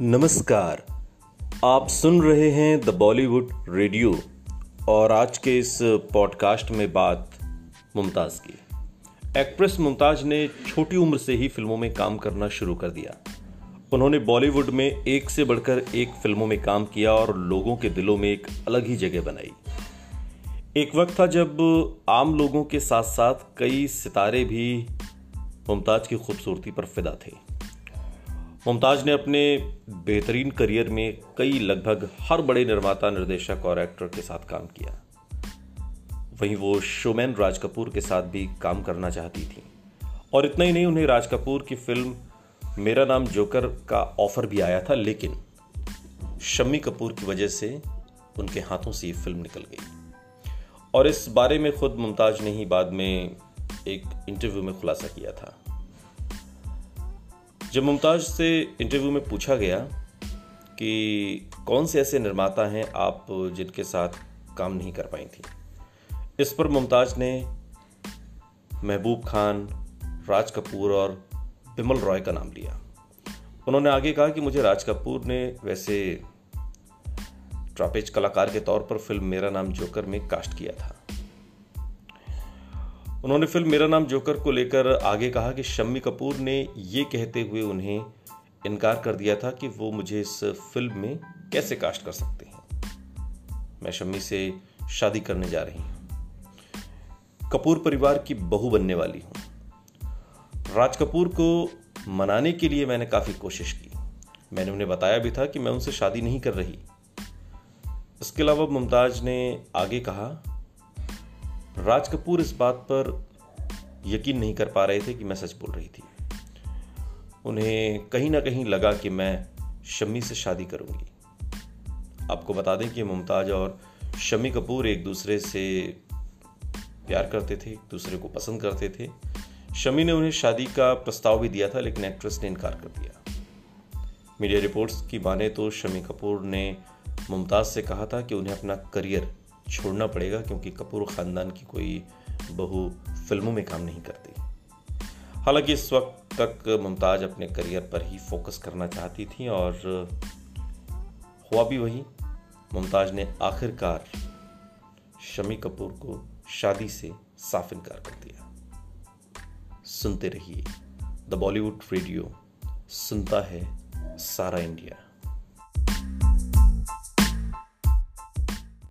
नमस्कार। आप सुन रहे हैं द बॉलीवुड रेडियो और आज के इस पॉडकास्ट में बात मुमताज़ की। एक्ट्रेस मुमताज़ ने छोटी उम्र से ही फ़िल्मों में काम करना शुरू कर दिया। उन्होंने बॉलीवुड में एक से बढ़कर एक फ़िल्मों में काम किया और लोगों के दिलों में एक अलग ही जगह बनाई। एक वक्त था जब आम लोगों के साथ साथ कई सितारे भी मुमताज़ की खूबसूरती पर फिदा थे। मुमताज़ ने अपने बेहतरीन करियर में कई लगभग हर बड़े निर्माता, निर्देशक और एक्टर के साथ काम किया। वहीं वो शोमैन राज कपूर के साथ भी काम करना चाहती थी। और इतना ही नहीं, उन्हें राज कपूर की फ़िल्म मेरा नाम जोकर का ऑफ़र भी आया था, लेकिन शम्मी कपूर की वजह से उनके हाथों से ये फ़िल्म निकल गई। और इस बारे में खुद मुमताज़ ने ही बाद में एक इंटरव्यू में खुलासा किया था। जब मुमताज़ से इंटरव्यू में पूछा गया कि कौन से ऐसे निर्माता हैं आप जिनके साथ काम नहीं कर पाई थी, इस पर मुमताज़ ने महबूब खान, राज कपूर और बिमल रॉय का नाम लिया। उन्होंने आगे कहा कि मुझे राज कपूर ने वैसे ट्रापेज कलाकार के तौर पर फ़िल्म मेरा नाम जोकर में कास्ट किया था। उन्होंने फ़िल्म मेरा नाम जोकर को लेकर आगे कहा कि शम्मी कपूर ने ये कहते हुए उन्हें इनकार कर दिया था कि वो मुझे इस फ़िल्म में कैसे कास्ट कर सकते हैं। मैं शम्मी से शादी करने जा रही हूँ। कपूर परिवार की बहू बनने वाली हूँ। राज कपूर को मनाने के लिए मैंने काफ़ी कोशिश की। मैंने उन्हें बताया भी था कि मैं उनसे शादी नहीं कर रही। इसके अलावा मुमताज़ ने आगे कहा राज कपूर इस बात पर यकीन नहीं कर पा रहे थे कि मैं सच बोल रही थी। उन्हें कहीं ना कहीं लगा कि मैं शम्मी से शादी करूँगी। आपको बता दें कि मुमताज़ और शम्मी कपूर एक दूसरे से प्यार करते थे, एक दूसरे को पसंद करते थे। शमी ने उन्हें शादी का प्रस्ताव भी दिया था, लेकिन एक्ट्रेस ने इनकार कर दिया। मीडिया रिपोर्ट्स की माने तो शमी कपूर ने मुमताज़ से कहा था कि उन्हें अपना करियर छोड़ना पड़ेगा क्योंकि कपूर ख़ानदान की कोई बहू फ़िल्मों में काम नहीं करती। हालाँकि इस वक्त तक मुमताज़ अपने करियर पर ही फोकस करना चाहती थी और हुआ भी वही, मुमताज़ ने आखिरकार शमी कपूर को शादी से साफ़ इनकार कर दिया। सुनते रहिए, द बॉलीवुड रेडियो, सुनता है सारा इंडिया।